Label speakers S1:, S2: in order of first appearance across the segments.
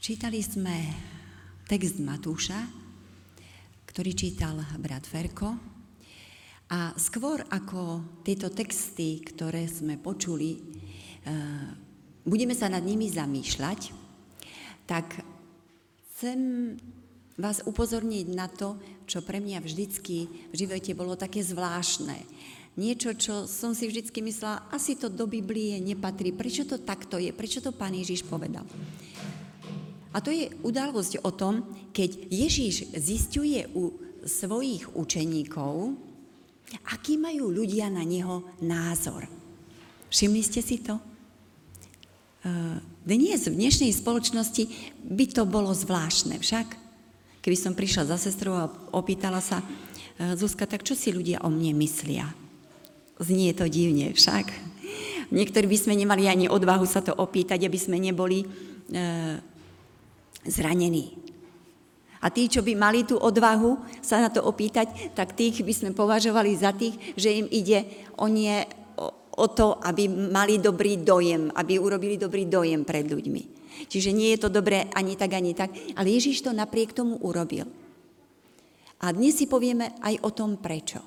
S1: Čítali sme text Matúša, ktorý čítal brat Ferko. A skôr ako tieto texty, ktoré sme počuli, eh, budeme sa nad nimi zamýšľať, tak chcem vás upozorniť na to, čo pre mňa vždycky v živote bolo také zvláštne. Niečo, čo som si vždycky myslela, asi to do Biblie nepatrí. Prečo to takto je? Prečo to Pán Ježiš povedal? A to je udalosť o tom, keď Ježíš zistuje u svojich učeníkov, aký majú ľudia na neho názor. Všimli ste si to? Dnes, v dnešnej spoločnosti, by to bolo zvláštne však. Keby som prišla za sestrou a opýtala sa, Zuzka, tak čo si ľudia o mne myslia? Znie to divne však. Niektorí by sme nemali ani odvahu sa to opýtať, aby sme neboli zranení. A tí, čo by mali tú odvahu sa na to opýtať, tak tých by sme považovali za tých, že im ide o, nie, o, to, aby mali dobrý dojem, aby urobili dobrý dojem pred ľuďmi. Čiže nie je to dobré ani tak, ani tak, ale Ježiš to napriek tomu urobil. A dnes si povieme aj o tom prečo.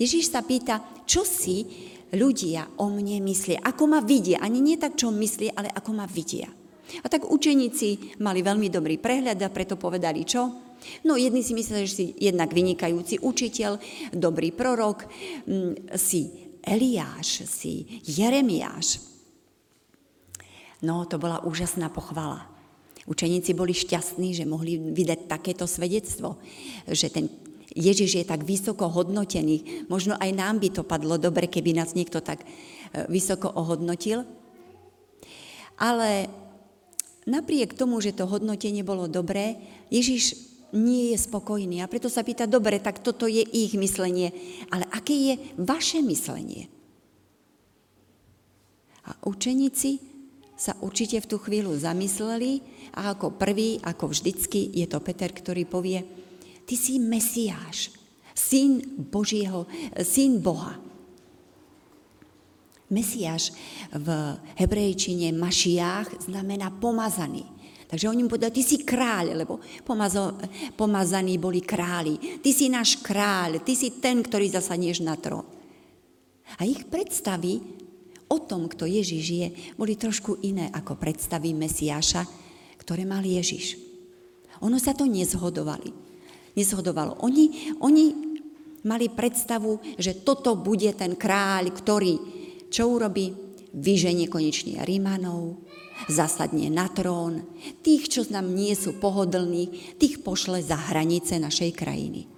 S1: Ježiš sa pýta, čo si ľudia o mne myslia, ako ma vidia, ani nie tak, čo myslia, ale ako ma vidia. A tak učeníci mali veľmi dobrý prehľad a preto povedali čo? No jedni si mysleli, že si jednak vynikajúci učiteľ, dobrý prorok, mm, si Eliáš, si Jeremiáš. No to bola úžasná pochvala. Učeníci boli šťastní, že mohli vydať takéto svedectvo, že ten Ježiš je tak vysoko hodnotený. Možno aj nám by to padlo dobre, keby nás niekto tak e, vysoko ohodnotil. Ale napriek tomu, že to hodnotenie bolo dobré, Ježiš nie je spokojný a preto sa pýta, dobre, tak toto je ich myslenie, ale aké je vaše myslenie? A učeníci sa určite v tú chvíľu zamysleli a ako prvý, ako vždycky, je to Peter, ktorý povie, ty si Mesiáš, syn Božieho, syn Boha. Mesiáš v hebrejčine Mašiách znamená pomazaný. Takže oni mu povedali, ty si kráľ, lebo pomazo, pomazaní boli králi. Ty si náš kráľ, ty si ten, ktorý zasadneš na trón. A ich predstavy o tom, kto Ježiš je, boli trošku iné ako predstavy Mesiáša, ktoré mal Ježiš. Ono sa to nezhodovali. Nezhodovalo. Oni, oni mali predstavu, že toto bude ten kráľ, ktorý čo urobí? Vyženie konečne Rímanov, zasadne na trón. Tých, čo nám nie sú pohodlní, tých pošle za hranice našej krajiny.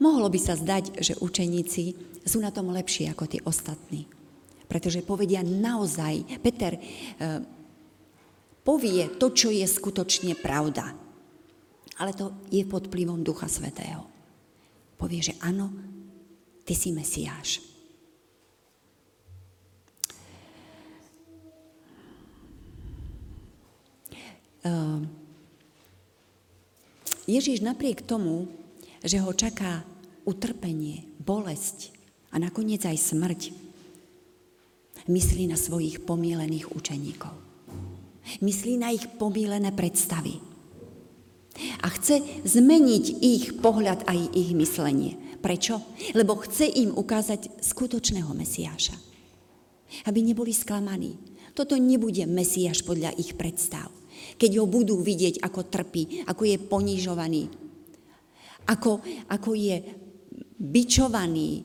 S1: Mohlo by sa zdať, že učeníci sú na tom lepšie ako tí ostatní. Pretože povedia naozaj, Peter e, povie to, čo je skutočne pravda. Ale to je pod vplyvom Ducha Svetého. Povie, že áno, ty si Mesiáš. Ehm, Ježíš napriek tomu, že ho čaká utrpenie, bolesť a nakoniec aj smrť, myslí na svojich pomílených učeníkov. Myslí na ich pomílené predstavy. A chce zmeniť ich pohľad aj ich myslenie. Prečo? Lebo chce im ukázať skutočného Mesiáša. Aby neboli sklamaní. Toto nebude Mesiáš podľa ich predstav. Keď ho budú vidieť, ako trpí, ako je ponižovaný, ako, ako je bičovaný,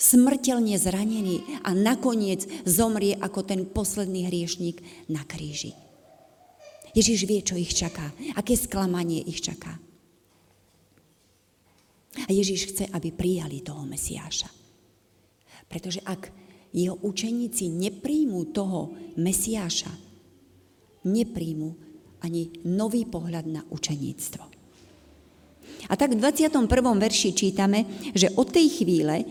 S1: smrteľne zranený a nakoniec zomrie ako ten posledný hriešník na kríži. Ježiš vie, čo ich čaká, aké sklamanie ich čaká. A Ježiš chce, aby prijali toho Mesiáša. Pretože ak jeho učeníci nepríjmú toho Mesiáša, nepríjmú ani nový pohľad na učeníctvo. A tak v 21. verši čítame, že od tej chvíle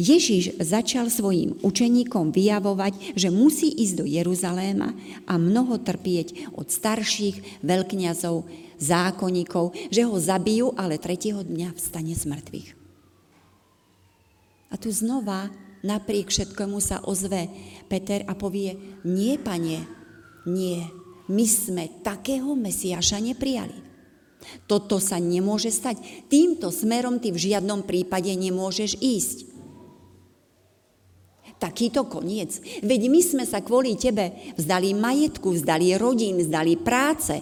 S1: Ježiš začal svojim učeníkom vyjavovať, že musí ísť do Jeruzaléma a mnoho trpieť od starších veľkňazov, zákonníkov, že ho zabijú, ale tretieho dňa vstane z mŕtvych. A tu znova napriek všetkému sa ozve Peter a povie, nie, pane, Nie, my sme takého Mesiáša neprijali. Toto sa nemôže stať. Týmto smerom ty v žiadnom prípade nemôžeš ísť. Takýto koniec. Veď my sme sa kvôli tebe vzdali majetku, vzdali rodín, vzdali práce.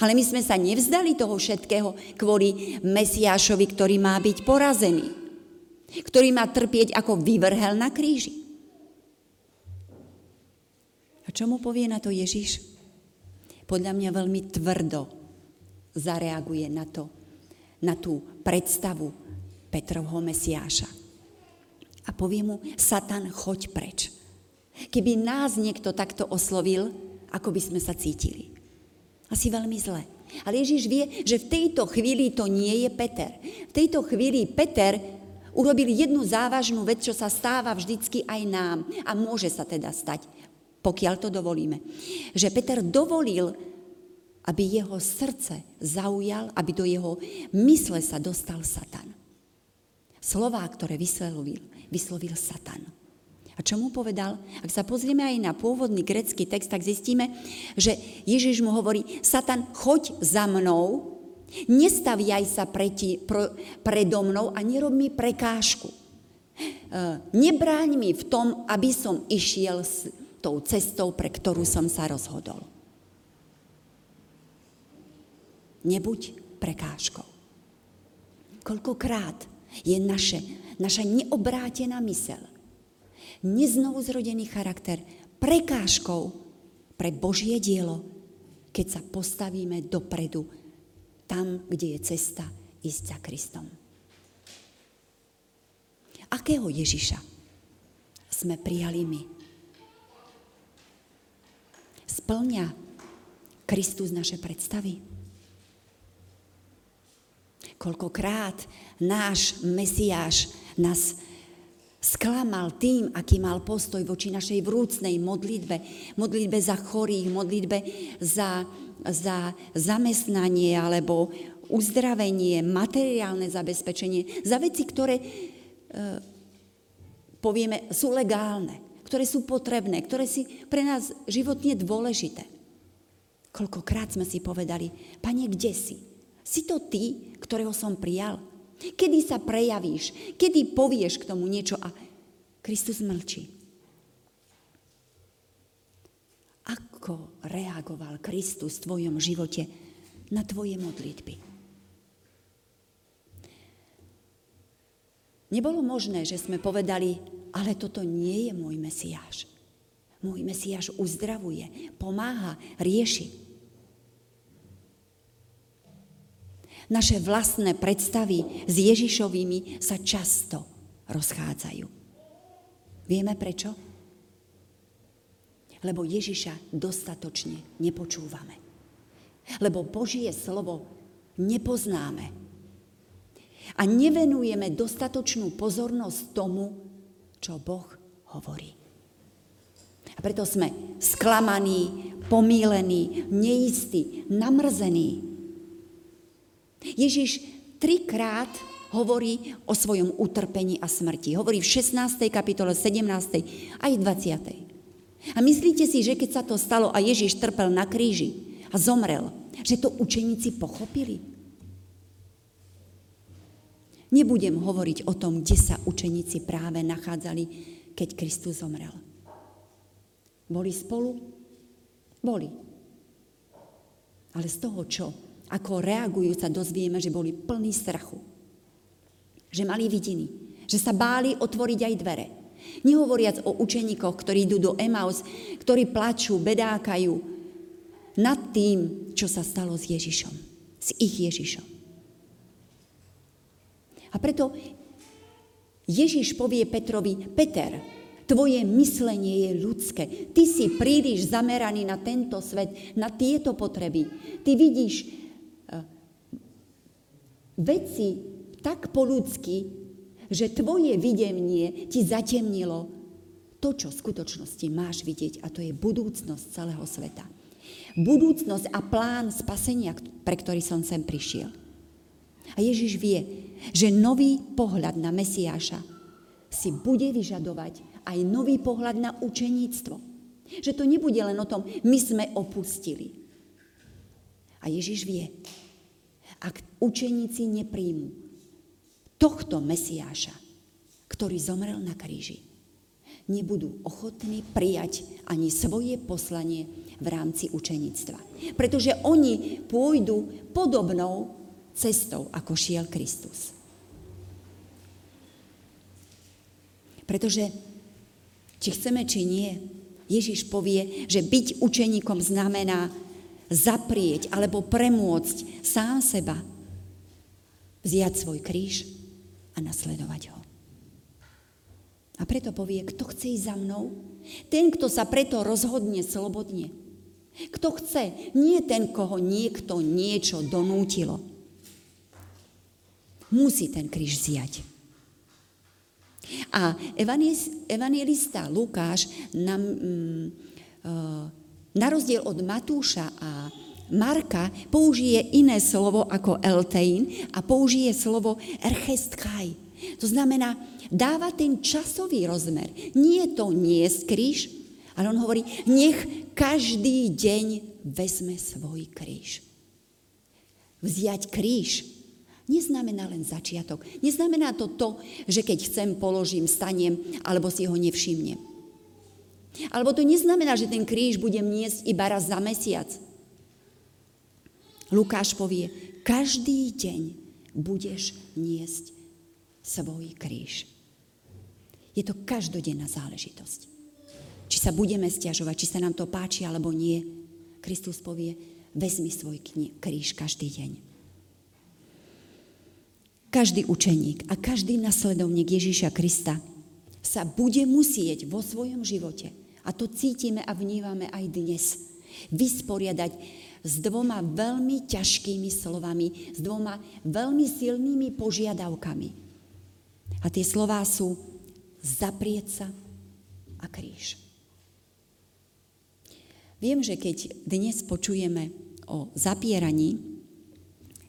S1: Ale my sme sa nevzdali toho všetkého kvôli Mesiášovi, ktorý má byť porazený. Ktorý má trpieť ako vyvrhel na kríži. A čo mu povie na to Ježiš? Podľa mňa veľmi tvrdo zareaguje na to, na tú predstavu Petrovho Mesiáša. A povie mu, Satan, choď preč. Keby nás niekto takto oslovil, ako by sme sa cítili. Asi veľmi zle. Ale Ježiš vie, že v tejto chvíli to nie je Peter. V tejto chvíli Peter urobil jednu závažnú vec, čo sa stáva vždycky aj nám. A môže sa teda stať, pokiaľ to dovolíme. Že Peter dovolil, aby jeho srdce zaujal, aby do jeho mysle sa dostal Satan. Slová, ktoré vyslovil, vyslovil Satan. A čo mu povedal? Ak sa pozrieme aj na pôvodný grecký text, tak zistíme, že Ježiš mu hovorí, Satan, choď za mnou, nestaviaj sa preti, pro, predo mnou a nerob mi prekážku. E, nebráň mi v tom, aby som išiel s tou cestou, pre ktorú som sa rozhodol. Nebuď prekážkou. Koľkokrát je naše, naša neobrátená mysel, neznovu zrodený charakter prekážkou pre Božie dielo, keď sa postavíme dopredu, tam, kde je cesta ísť za Kristom. Akého Ježiša sme prijali my? Splňa Kristus naše predstavy? Koľkokrát náš Mesiáš nás sklamal tým, aký mal postoj voči našej vrúcnej modlitbe, modlitbe za chorých, modlitbe za, za zamestnanie alebo uzdravenie, materiálne zabezpečenie, za veci, ktoré e, povieme sú legálne, ktoré sú potrebné, ktoré si pre nás životne dôležité. Koľkokrát sme si povedali, pane, kde si? Si to ty, ktorého som prijal? Kedy sa prejavíš? Kedy povieš k tomu niečo a Kristus mlčí? Ako reagoval Kristus v tvojom živote na tvoje modlitby? Nebolo možné, že sme povedali, ale toto nie je môj Mesiáš. Môj Mesiáš uzdravuje, pomáha, rieši. Naše vlastné predstavy s Ježišovými sa často rozchádzajú. Vieme prečo? Lebo Ježiša dostatočne nepočúvame. Lebo Božie slovo nepoznáme. A nevenujeme dostatočnú pozornosť tomu, čo Boh hovorí. A preto sme sklamaní, pomílení, neistí, namrzení, Ježiš trikrát hovorí o svojom utrpení a smrti. Hovorí v 16. kapitole, 17. aj 20. A myslíte si, že keď sa to stalo a Ježiš trpel na kríži a zomrel, že to učeníci pochopili? Nebudem hovoriť o tom, kde sa učeníci práve nachádzali, keď Kristus zomrel. Boli spolu? Boli. Ale z toho čo? Ako reagujú, sa dozvieme, že boli plní strachu. Že mali vidiny. Že sa báli otvoriť aj dvere. Nehovoriac o učeníkoch, ktorí idú do Emaus, ktorí plačú, bedákajú nad tým, čo sa stalo s Ježišom. S ich Ježišom. A preto Ježiš povie Petrovi, Peter, tvoje myslenie je ľudské. Ty si príliš zameraný na tento svet, na tieto potreby. Ty vidíš veci tak po ľudsky, že tvoje videnie ti zatemnilo to, čo v skutočnosti máš vidieť, a to je budúcnosť celého sveta. Budúcnosť a plán spasenia, pre ktorý som sem prišiel. A Ježiš vie, že nový pohľad na Mesiáša si bude vyžadovať aj nový pohľad na učeníctvo. Že to nebude len o tom, my sme opustili. A Ježiš vie, ak učeníci nepríjmu tohto Mesiáša, ktorý zomrel na kríži, nebudú ochotní prijať ani svoje poslanie v rámci učenictva. Pretože oni pôjdu podobnou cestou, ako šiel Kristus. Pretože, či chceme, či nie, Ježiš povie, že byť učeníkom znamená zaprieť alebo premôcť sám seba, vziať svoj kríž a nasledovať ho. A preto povie, kto chce ísť za mnou, ten, kto sa preto rozhodne slobodne. Kto chce, nie ten, koho niekto niečo donútilo. Musí ten kríž zjať. A evangelista Lukáš nám, mm, eh, na rozdiel od Matúša a Marka použije iné slovo ako eltein a použije slovo erchestkaj. To znamená, dáva ten časový rozmer. Nie to nie kríž, ale on hovorí, nech každý deň vezme svoj kríž. Vziať kríž neznamená len začiatok. Neznamená to to, že keď chcem, položím, stanem, alebo si ho nevšimnem. Alebo to neznamená, že ten kríž budem niesť iba raz za mesiac. Lukáš povie, každý deň budeš niesť svoj kríž. Je to každodenná záležitosť. Či sa budeme stiažovať, či sa nám to páči alebo nie, Kristus povie, vezmi svoj kríž každý deň. Každý učeník a každý nasledovník Ježíša Krista sa bude musieť vo svojom živote, a to cítime a vnívame aj dnes, vysporiadať s dvoma veľmi ťažkými slovami, s dvoma veľmi silnými požiadavkami. A tie slová sú zaprieť sa a kríž. Viem, že keď dnes počujeme o zapieraní,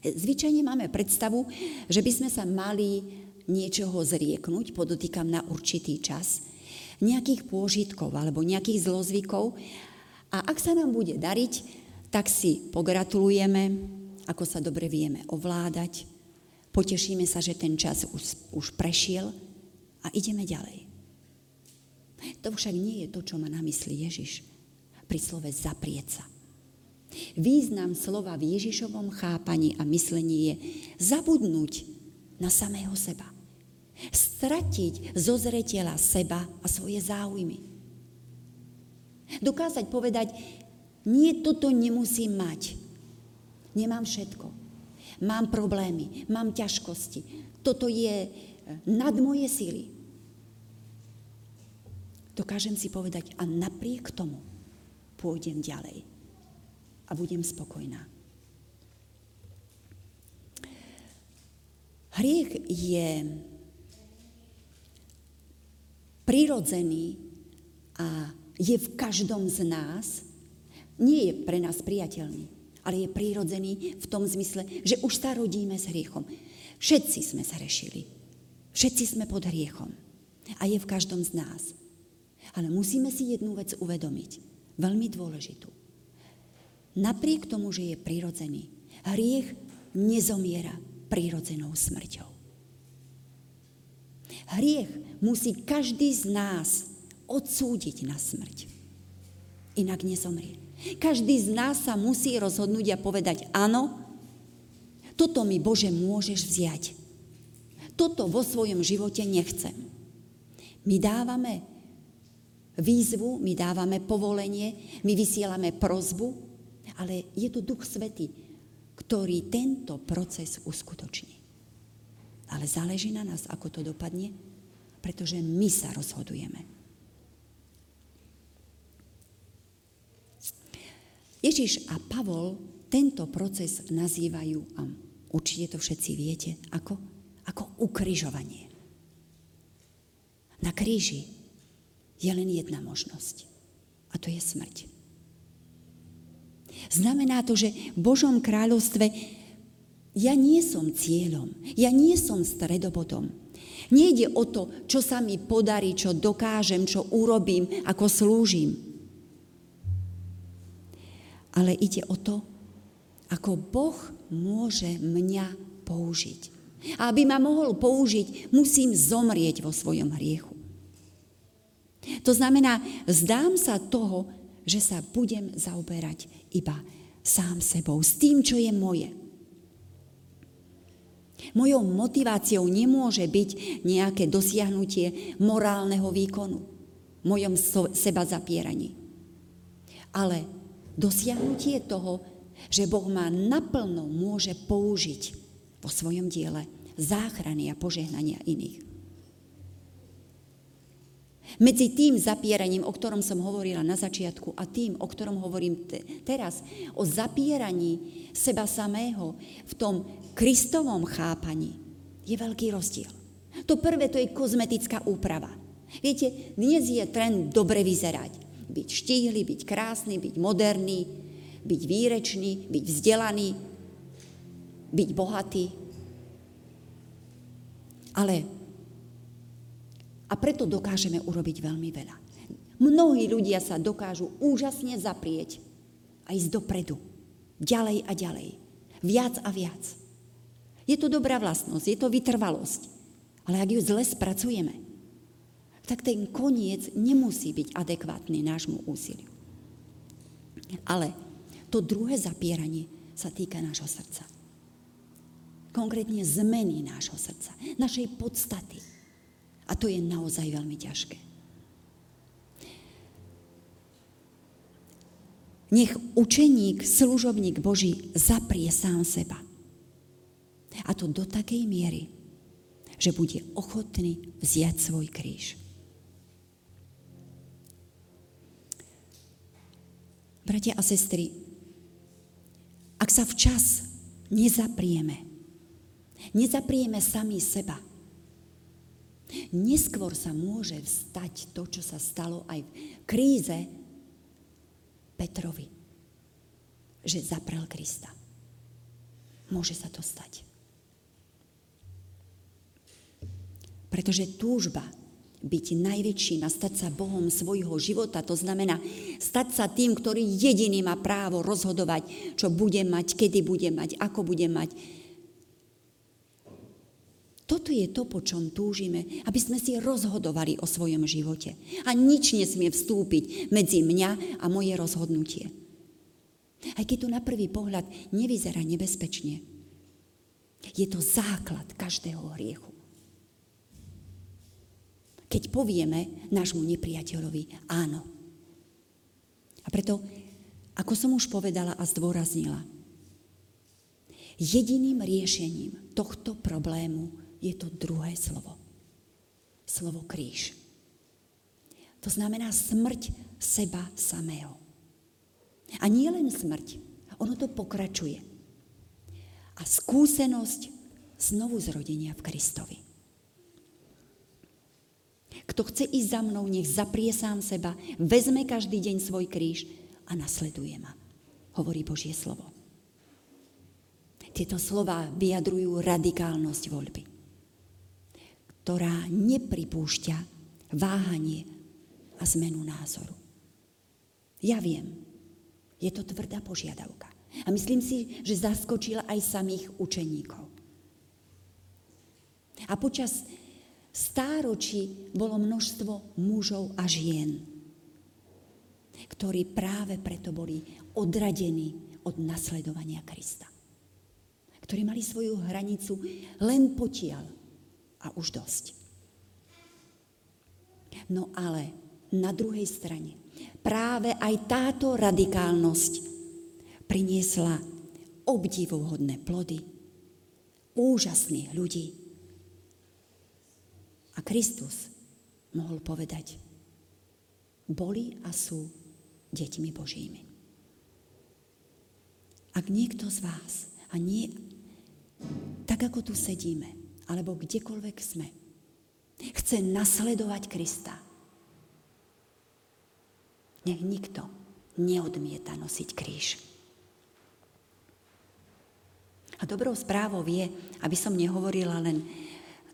S1: zvyčajne máme predstavu, že by sme sa mali niečoho zrieknúť, podotýkam na určitý čas, nejakých pôžitkov alebo nejakých zlozvykov. A ak sa nám bude dariť, tak si pogratulujeme, ako sa dobre vieme ovládať, potešíme sa, že ten čas už, už prešiel a ideme ďalej. To však nie je to, čo má na mysli Ježiš pri slove zaprieť sa. Význam slova v Ježišovom chápaní a myslení je zabudnúť na samého seba. Stratiť zo zretela seba a svoje záujmy. Dokázať povedať, nie, toto nemusím mať. Nemám všetko. Mám problémy, mám ťažkosti. Toto je eh, nad moje síly. Dokážem si povedať, a napriek tomu pôjdem ďalej a budem spokojná. Hriech je prirodzený a je v každom z nás nie je pre nás priateľný, ale je prírodzený v tom zmysle, že už sa rodíme s hriechom. Všetci sme sa rešili. Všetci sme pod hriechom. A je v každom z nás. Ale musíme si jednu vec uvedomiť. Veľmi dôležitú. Napriek tomu, že je prirodzený, hriech nezomiera prírodzenou smrťou. Hriech musí každý z nás odsúdiť na smrť. Inak nezomrie. Každý z nás sa musí rozhodnúť a povedať, áno, toto mi Bože môžeš vziať. Toto vo svojom živote nechcem. My dávame výzvu, my dávame povolenie, my vysielame prozbu, ale je to Duch Svety, ktorý tento proces uskutoční. Ale záleží na nás, ako to dopadne, pretože my sa rozhodujeme. Ježiš a Pavol tento proces nazývajú, a určite to všetci viete, ako? Ako ukrižovanie. Na kríži je len jedna možnosť. A to je smrť. Znamená to, že v Božom kráľovstve ja nie som cieľom, ja nie som stredobodom. Nejde o to, čo sa mi podarí, čo dokážem, čo urobím, ako slúžim ale ide o to, ako Boh môže mňa použiť. A aby ma mohol použiť, musím zomrieť vo svojom hriechu. To znamená, zdám sa toho, že sa budem zaoberať iba sám sebou, s tým, čo je moje. Mojou motiváciou nemôže byť nejaké dosiahnutie morálneho výkonu, mojom seba zapieraní. Ale dosiahnutie toho, že Boh ma naplno môže použiť vo svojom diele záchrany a požehnania iných. Medzi tým zapieraním, o ktorom som hovorila na začiatku, a tým, o ktorom hovorím te- teraz, o zapieraní seba samého v tom Kristovom chápaní, je veľký rozdiel. To prvé, to je kozmetická úprava. Viete, dnes je trend dobre vyzerať. Byť štíhly, byť krásny, byť moderný, byť výrečný, byť vzdelaný, byť bohatý. Ale a preto dokážeme urobiť veľmi veľa. Mnohí ľudia sa dokážu úžasne zaprieť a ísť dopredu. Ďalej a ďalej. Viac a viac. Je to dobrá vlastnosť, je to vytrvalosť. Ale ak ju zle spracujeme, tak ten koniec nemusí byť adekvátny nášmu úsiliu. Ale to druhé zapieranie sa týka nášho srdca. Konkrétne zmeny nášho srdca, našej podstaty a to je naozaj veľmi ťažké. Nech učeník, služobník Boží zaprie sám seba. A to do takej miery, že bude ochotný vziať svoj kríž. Bratia a sestry, ak sa včas nezaprieme, nezaprieme sami seba, Neskôr sa môže stať to, čo sa stalo aj v kríze Petrovi. Že zaprel Krista. Môže sa to stať. Pretože túžba byť najväčším a stať sa Bohom svojho života, to znamená stať sa tým, ktorý jediný má právo rozhodovať, čo bude mať, kedy bude mať, ako bude mať, toto je to, po čom túžime, aby sme si rozhodovali o svojom živote. A nič nesmie vstúpiť medzi mňa a moje rozhodnutie. Aj keď to na prvý pohľad nevyzerá nebezpečne, je to základ každého hriechu. Keď povieme nášmu nepriateľovi áno. A preto, ako som už povedala a zdôraznila, jediným riešením tohto problému je to druhé slovo. Slovo kríž. To znamená smrť seba samého. A nie len smrť, ono to pokračuje. A skúsenosť znovu zrodenia v Kristovi. Kto chce ísť za mnou, nech zaprie sám seba, vezme každý deň svoj kríž a nasleduje ma. Hovorí Božie slovo. Tieto slova vyjadrujú radikálnosť voľby ktorá nepripúšťa váhanie a zmenu názoru. Ja viem, je to tvrdá požiadavka. A myslím si, že zaskočila aj samých učeníkov. A počas stáročí bolo množstvo mužov a žien, ktorí práve preto boli odradení od nasledovania Krista. Ktorí mali svoju hranicu len potiaľ a už dosť. No ale na druhej strane práve aj táto radikálnosť priniesla obdivuhodné plody, úžasných ľudí. A Kristus mohol povedať, boli a sú deťmi Božími. Ak niekto z vás, a nie tak ako tu sedíme, alebo kdekoľvek sme, chce nasledovať Krista, nech nikto neodmieta nosiť kríž. A dobrou správou je, aby som nehovorila len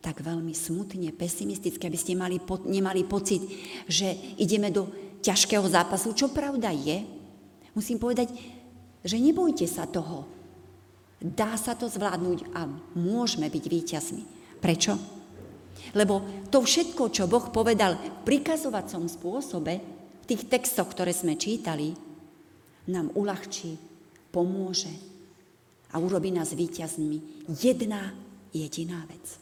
S1: tak veľmi smutne, pesimisticky, aby ste mali, po, nemali pocit, že ideme do ťažkého zápasu, čo pravda je. Musím povedať, že nebojte sa toho. Dá sa to zvládnuť a môžeme byť víťazmi. Prečo? Lebo to všetko, čo Boh povedal v prikazovacom spôsobe, v tých textoch, ktoré sme čítali, nám uľahčí, pomôže a urobí nás víťazmi. Jedna jediná vec.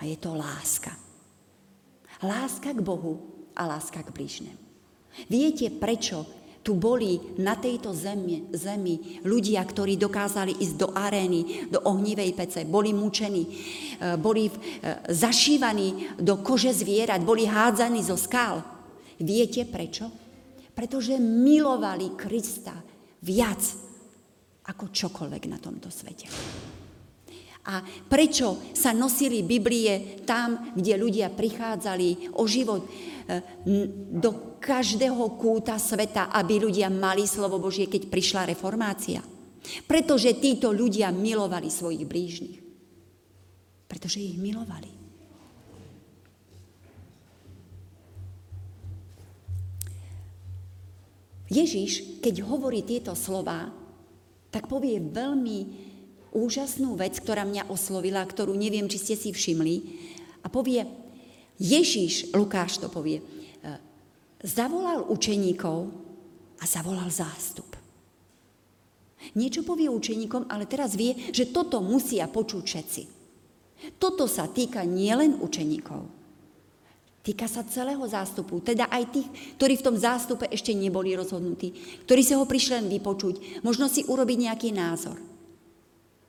S1: A je to láska. Láska k Bohu a láska k blížnemu. Viete, prečo tu boli na tejto zemi, zemi ľudia, ktorí dokázali ísť do arény, do ohnivej pece, boli mučení, e, boli e, zašívaní do kože zvierat, boli hádzaní zo skál. Viete prečo? Pretože milovali Krista viac ako čokoľvek na tomto svete. A prečo sa nosili Biblie tam, kde ľudia prichádzali o život e, do každého kúta sveta, aby ľudia mali slovo Božie, keď prišla reformácia? Pretože títo ľudia milovali svojich blížnych. Pretože ich milovali. Ježiš, keď hovorí tieto slova, tak povie veľmi úžasnú vec, ktorá mňa oslovila, ktorú neviem, či ste si všimli. A povie, Ježíš, Lukáš to povie, e, zavolal učeníkov a zavolal zástup. Niečo povie učeníkom, ale teraz vie, že toto musia počuť všetci. Toto sa týka nielen učeníkov. Týka sa celého zástupu, teda aj tých, ktorí v tom zástupe ešte neboli rozhodnutí, ktorí sa ho prišli len vypočuť, možno si urobiť nejaký názor.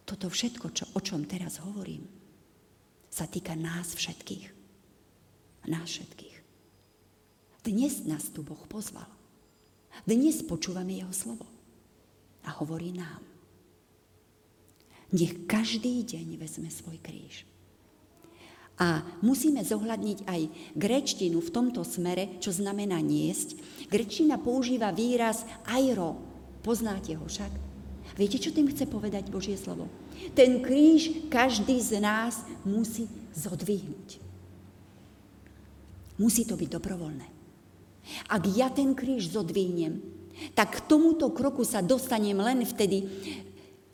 S1: Toto všetko, čo, o čom teraz hovorím, sa týka nás všetkých. Nás všetkých. Dnes nás tu Boh pozval. Dnes počúvame Jeho slovo. A hovorí nám. Nech každý deň vezme svoj kríž. A musíme zohľadniť aj grečtinu v tomto smere, čo znamená niesť. Grečtina používa výraz airo. Poznáte ho však? Viete, čo tým chce povedať Božie slovo? Ten kríž každý z nás musí zodvihnúť. Musí to byť dobrovoľné. Ak ja ten kríž zodvihnem, tak k tomuto kroku sa dostanem len vtedy,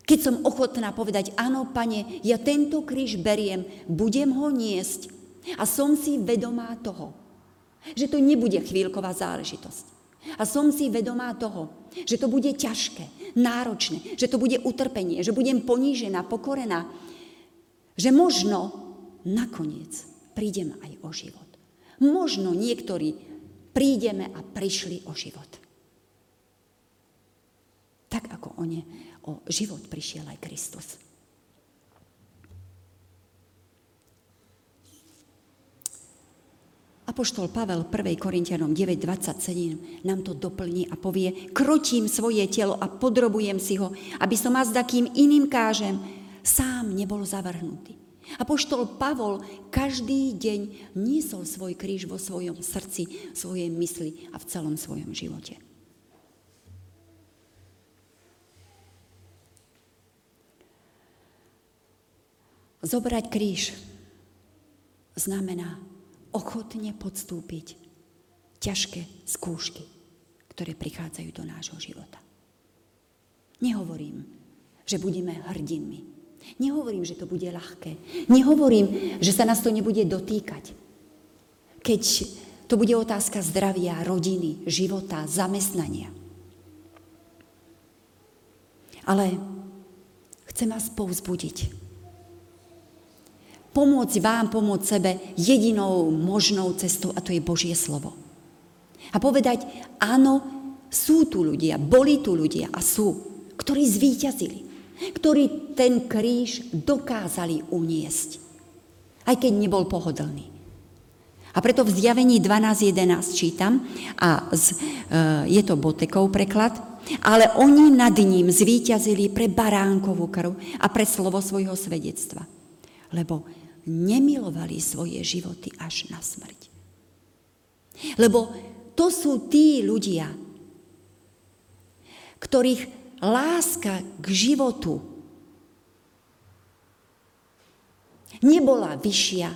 S1: keď som ochotná povedať, áno, pane, ja tento kríž beriem, budem ho niesť a som si vedomá toho, že to nebude chvíľková záležitosť. A som si vedomá toho, že to bude ťažké, náročné, že to bude utrpenie, že budem ponížená, pokorená, že možno nakoniec prídem aj o život. Možno niektorí prídeme a prišli o život. Tak ako o, ne, o život prišiel aj Kristus. Apoštol Pavel 1. Korintianom 9.27 nám to doplní a povie, krotím svoje telo a podrobujem si ho, aby som azda kým iným kážem, sám nebol zavrhnutý. Apoštol Pavol každý deň niesol svoj kríž vo svojom srdci, svojej mysli a v celom svojom živote. Zobrať kríž znamená ochotne podstúpiť ťažké skúšky, ktoré prichádzajú do nášho života. Nehovorím, že budeme hrdinmi. Nehovorím, že to bude ľahké. Nehovorím, že sa nás to nebude dotýkať. Keď to bude otázka zdravia, rodiny, života, zamestnania. Ale chcem vás povzbudiť, pomôcť vám, pomôcť sebe jedinou možnou cestou a to je Božie slovo. A povedať, áno, sú tu ľudia, boli tu ľudia a sú, ktorí zvíťazili, ktorí ten kríž dokázali uniesť, aj keď nebol pohodlný. A preto v zjavení 12.11 čítam, a z, e, je to Botekov preklad, ale oni nad ním zvíťazili pre baránkovú krv a pre slovo svojho svedectva. Lebo nemilovali svoje životy až na smrť. Lebo to sú tí ľudia, ktorých láska k životu nebola vyššia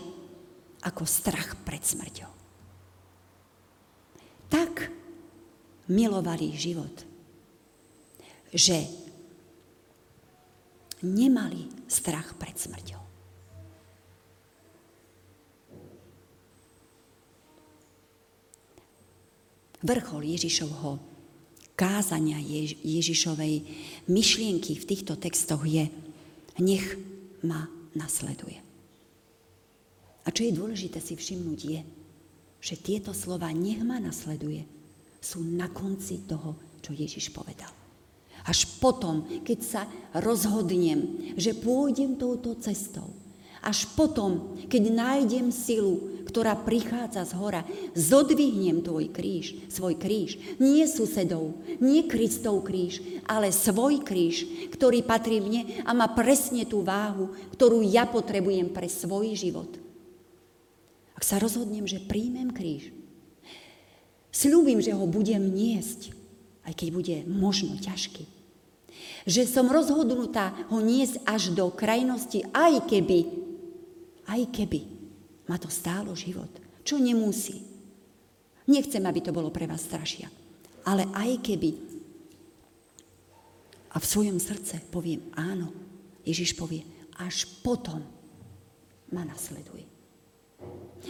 S1: ako strach pred smrťou. Tak milovali život, že nemali strach pred smrťou. Vrchol Ježišovho kázania Jež- Ježišovej myšlienky v týchto textoch je nech ma nasleduje. A čo je dôležité si všimnúť je, že tieto slova nech ma nasleduje sú na konci toho, čo Ježiš povedal. Až potom, keď sa rozhodnem, že pôjdem touto cestou, až potom, keď nájdem silu, ktorá prichádza z hora, zodvihnem tvoj kríž, svoj kríž. Nie susedov, nie Kristov kríž, ale svoj kríž, ktorý patrí mne a má presne tú váhu, ktorú ja potrebujem pre svoj život. Ak sa rozhodnem, že príjmem kríž, slúbim, že ho budem niesť, aj keď bude možno ťažký že som rozhodnutá ho niesť až do krajnosti, aj keby, aj keby ma to stálo život. Čo nemusí. Nechcem, aby to bolo pre vás strašia. Ale aj keby. A v svojom srdce poviem áno. Ježiš povie, až potom ma nasleduje.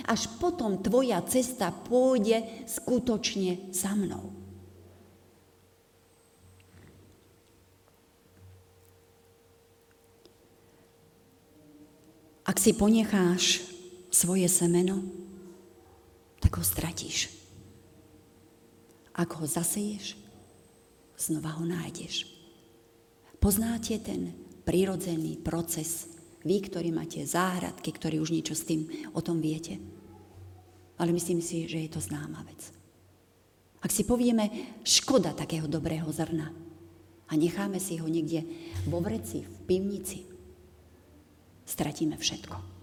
S1: Až potom tvoja cesta pôjde skutočne za mnou. Ak si ponecháš svoje semeno, tak ho stratíš. Ak ho zaseješ, znova ho nájdeš. Poznáte ten prirodzený proces, vy, ktorí máte záhradky, ktorí už niečo s tým o tom viete. Ale myslím si, že je to známa vec. Ak si povieme, škoda takého dobrého zrna a necháme si ho niekde vo vreci, v pivnici, stratíme všetko.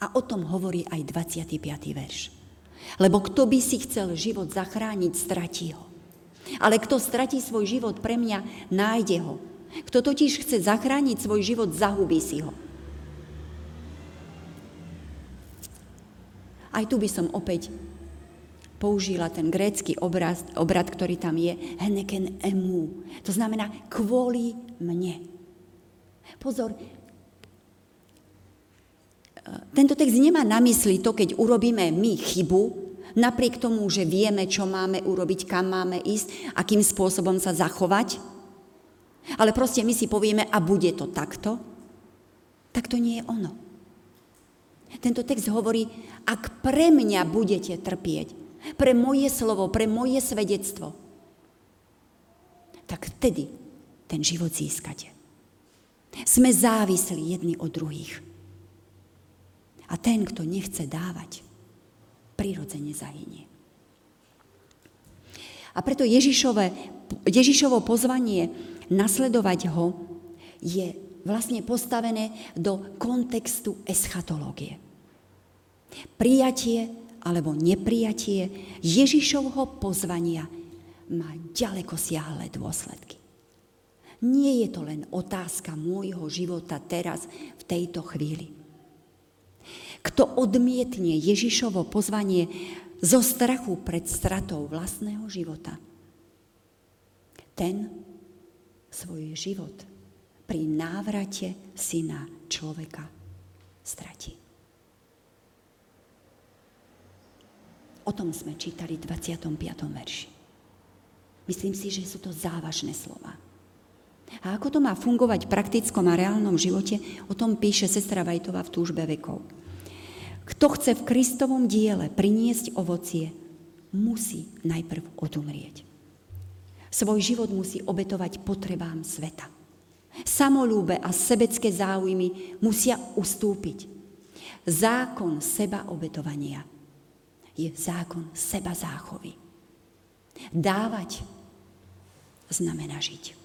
S1: A o tom hovorí aj 25. verš. Lebo kto by si chcel život zachrániť, stratí ho. Ale kto stratí svoj život pre mňa, nájde ho. Kto totiž chce zachrániť svoj život, zahubí si ho. Aj tu by som opäť použila ten grécky obrad, obrad, ktorý tam je, heneken emu. To znamená kvôli mne. Pozor, tento text nemá na mysli to, keď urobíme my chybu, napriek tomu, že vieme, čo máme urobiť, kam máme ísť, akým spôsobom sa zachovať, ale proste my si povieme, a bude to takto, tak to nie je ono. Tento text hovorí, ak pre mňa budete trpieť, pre moje slovo, pre moje svedectvo, tak vtedy ten život získate. Sme závislí jedni od druhých. A ten, kto nechce dávať, prirodzene zahynie. A preto Ježišové, Ježišovo pozvanie nasledovať ho je vlastne postavené do kontextu eschatológie. Prijatie alebo neprijatie Ježišovho pozvania má ďaleko siahle dôsledky. Nie je to len otázka môjho života teraz, v tejto chvíli. Kto odmietne Ježišovo pozvanie zo strachu pred stratou vlastného života, ten svoj život pri návrate syna človeka stratí. O tom sme čítali v 25. verši. Myslím si, že sú to závažné slova. A ako to má fungovať v praktickom a reálnom živote, o tom píše sestra Vajtová v túžbe vekov. Kto chce v Kristovom diele priniesť ovocie, musí najprv odumrieť. Svoj život musí obetovať potrebám sveta. Samolúbe a sebecké záujmy musia ustúpiť. Zákon seba obetovania je zákon seba záchovy. Dávať znamená žiť.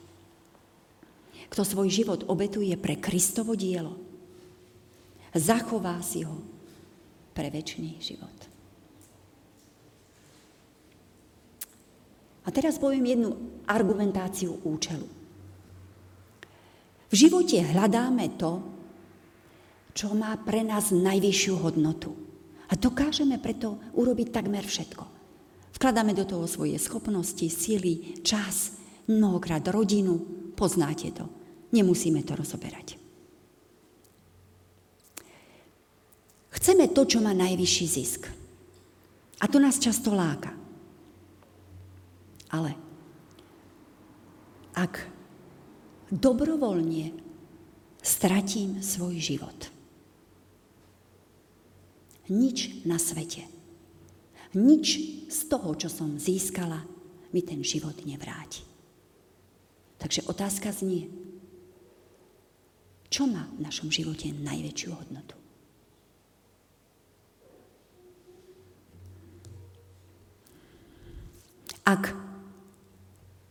S1: Kto svoj život obetuje pre Kristovo dielo, zachová si ho pre väčší život. A teraz poviem jednu argumentáciu účelu. V živote hľadáme to, čo má pre nás najvyššiu hodnotu. A dokážeme preto urobiť takmer všetko. Vkladáme do toho svoje schopnosti, sily, čas, mnohokrát rodinu, poznáte to. Nemusíme to rozoberať. Chceme to, čo má najvyšší zisk. A to nás často láka. Ale ak dobrovoľne stratím svoj život, nič na svete, nič z toho, čo som získala, mi ten život nevráti. Takže otázka znie, čo má v našom živote najväčšiu hodnotu? Ak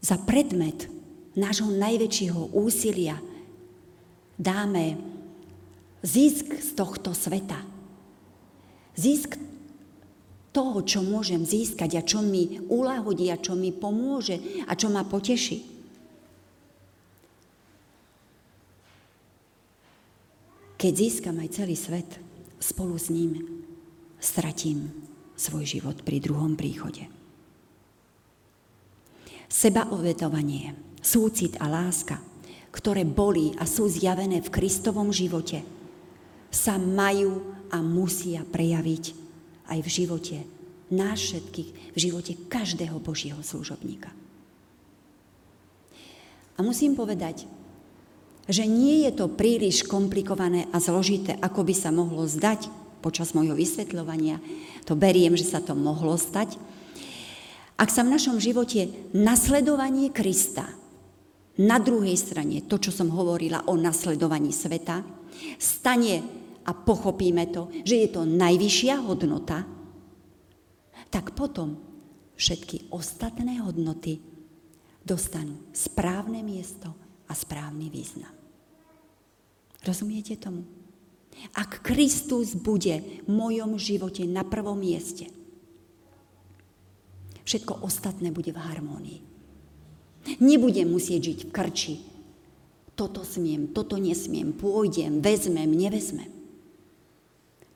S1: za predmet nášho najväčšieho úsilia dáme zisk z tohto sveta, zisk toho, čo môžem získať a čo mi uľahodí a čo mi pomôže a čo ma poteší. Keď získam aj celý svet, spolu s ním stratím svoj život pri druhom príchode. Sebaovetovanie, súcit a láska, ktoré boli a sú zjavené v Kristovom živote, sa majú a musia prejaviť aj v živote nás všetkých, v živote každého Božieho služobníka. A musím povedať, že nie je to príliš komplikované a zložité, ako by sa mohlo zdať počas môjho vysvetľovania. To beriem, že sa to mohlo stať, ak sa v našom živote nasledovanie Krista, na druhej strane to, čo som hovorila o nasledovaní sveta, stane a pochopíme to, že je to najvyššia hodnota, tak potom všetky ostatné hodnoty dostanú správne miesto a správny význam. Rozumiete tomu? Ak Kristus bude v mojom živote na prvom mieste, všetko ostatné bude v harmónii. Nebudem musieť žiť v krči. Toto smiem, toto nesmiem, pôjdem, vezmem, nevezmem.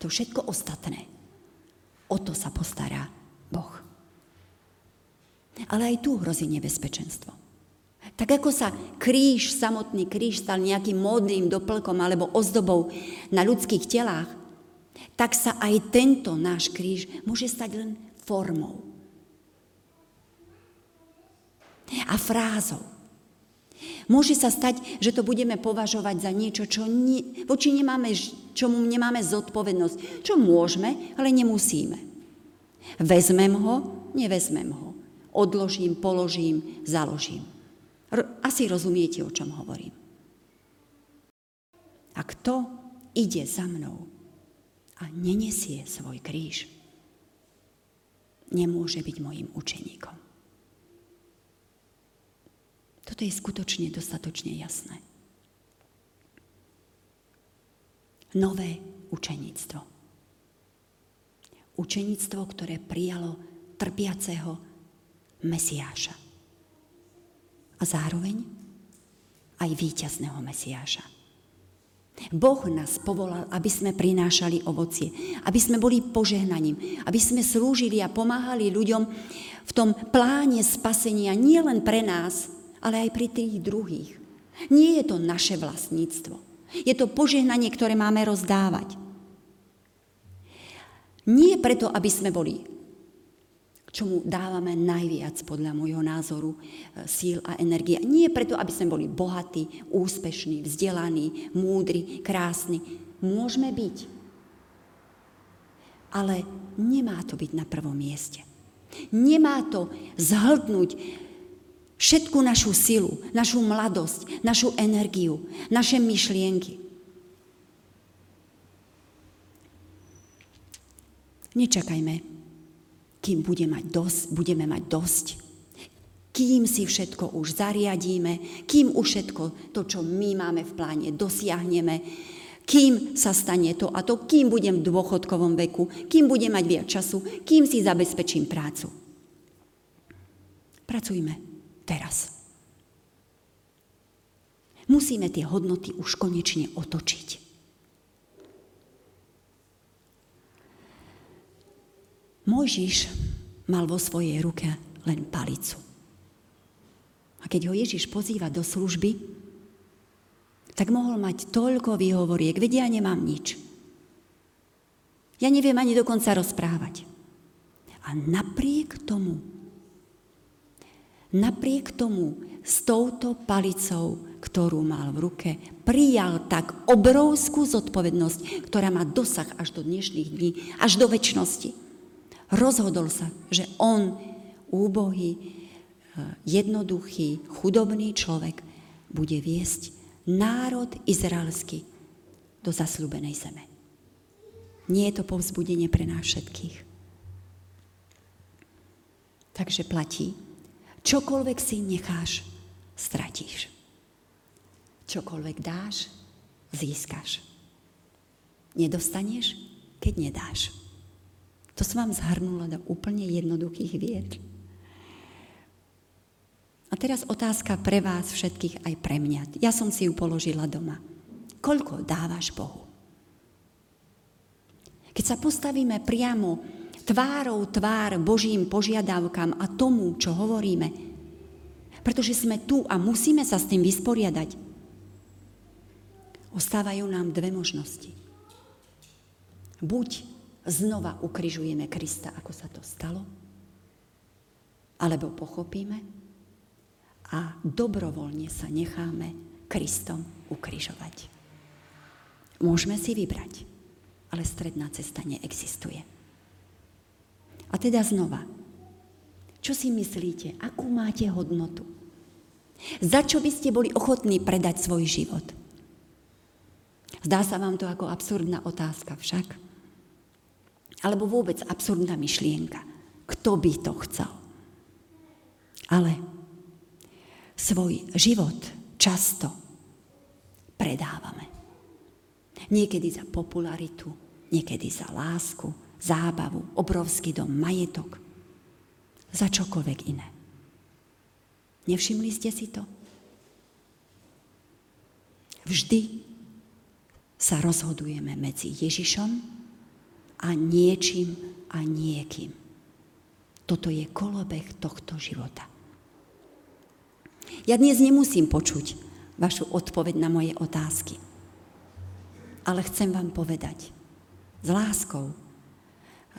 S1: To všetko ostatné. O to sa postará Boh. Ale aj tu hrozí nebezpečenstvo. Tak ako sa kríž, samotný kríž stal nejakým módnym doplkom alebo ozdobou na ľudských telách, tak sa aj tento náš kríž môže stať len formou a frázou. Môže sa stať, že to budeme považovať za niečo, čo nie, voči nemáme, čomu nemáme zodpovednosť. Čo môžeme, ale nemusíme. Vezmem ho, nevezmem ho. Odložím, položím, založím. Asi rozumiete, o čom hovorím. A kto ide za mnou a nenesie svoj kríž, nemôže byť mojim učeníkom. Toto je skutočne dostatočne jasné. Nové učeníctvo. Učeníctvo, ktoré prijalo trpiaceho Mesiáša. A zároveň aj víťazného Mesiáša. Boh nás povolal, aby sme prinášali ovocie, aby sme boli požehnaním, aby sme slúžili a pomáhali ľuďom v tom pláne spasenia nielen pre nás, ale aj pri tých druhých. Nie je to naše vlastníctvo. Je to požehnanie, ktoré máme rozdávať. Nie preto, aby sme boli, čomu dávame najviac podľa môjho názoru e, síl a energie. Nie preto, aby sme boli bohatí, úspešní, vzdelaní, múdri, krásni. Môžeme byť. Ale nemá to byť na prvom mieste. Nemá to zhltnúť všetku našu silu, našu mladosť, našu energiu, naše myšlienky. Nečakajme, kým bude mať dosť, budeme mať dosť, kým si všetko už zariadíme, kým už všetko to, čo my máme v pláne, dosiahneme, kým sa stane to a to, kým budem v dôchodkovom veku, kým budem mať viac času, kým si zabezpečím prácu. Pracujme teraz. Musíme tie hodnoty už konečne otočiť. Mojžiš mal vo svojej ruke len palicu. A keď ho Ježiš pozýva do služby, tak mohol mať toľko výhovoriek, vedia, ja nemám nič. Ja neviem ani dokonca rozprávať. A napriek tomu, napriek tomu s touto palicou, ktorú mal v ruke, prijal tak obrovskú zodpovednosť, ktorá má dosah až do dnešných dní, až do väčšnosti. Rozhodol sa, že on, úbohý, eh, jednoduchý, chudobný človek, bude viesť národ izraelský do zasľúbenej zeme. Nie je to povzbudenie pre nás všetkých. Takže platí, čokoľvek si necháš, stratíš. Čokoľvek dáš, získaš. Nedostaneš, keď nedáš. To som vám zhrnula do úplne jednoduchých vied. A teraz otázka pre vás všetkých aj pre mňa. Ja som si ju položila doma. Koľko dávaš Bohu? Keď sa postavíme priamo tvárou tvár Božím požiadavkám a tomu, čo hovoríme, pretože sme tu a musíme sa s tým vysporiadať, ostávajú nám dve možnosti. Buď znova ukrižujeme Krista, ako sa to stalo, alebo pochopíme, a dobrovoľne sa necháme Kristom ukrižovať. Môžeme si vybrať, ale stredná cesta neexistuje. A teda znova, čo si myslíte, akú máte hodnotu? Za čo by ste boli ochotní predať svoj život? Zdá sa vám to ako absurdná otázka však? Alebo vôbec absurdná myšlienka. Kto by to chcel? Ale svoj život často predávame. Niekedy za popularitu, niekedy za lásku, zábavu, obrovský dom, majetok, za čokoľvek iné. Nevšimli ste si to? Vždy sa rozhodujeme medzi Ježišom a niečím a niekým. Toto je kolobeh tohto života. Ja dnes nemusím počuť vašu odpoveď na moje otázky. Ale chcem vám povedať s láskou,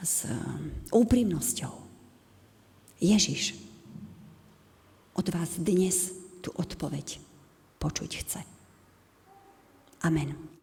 S1: s um, úprimnosťou. Ježiš od vás dnes tú odpoveď počuť chce. Amen.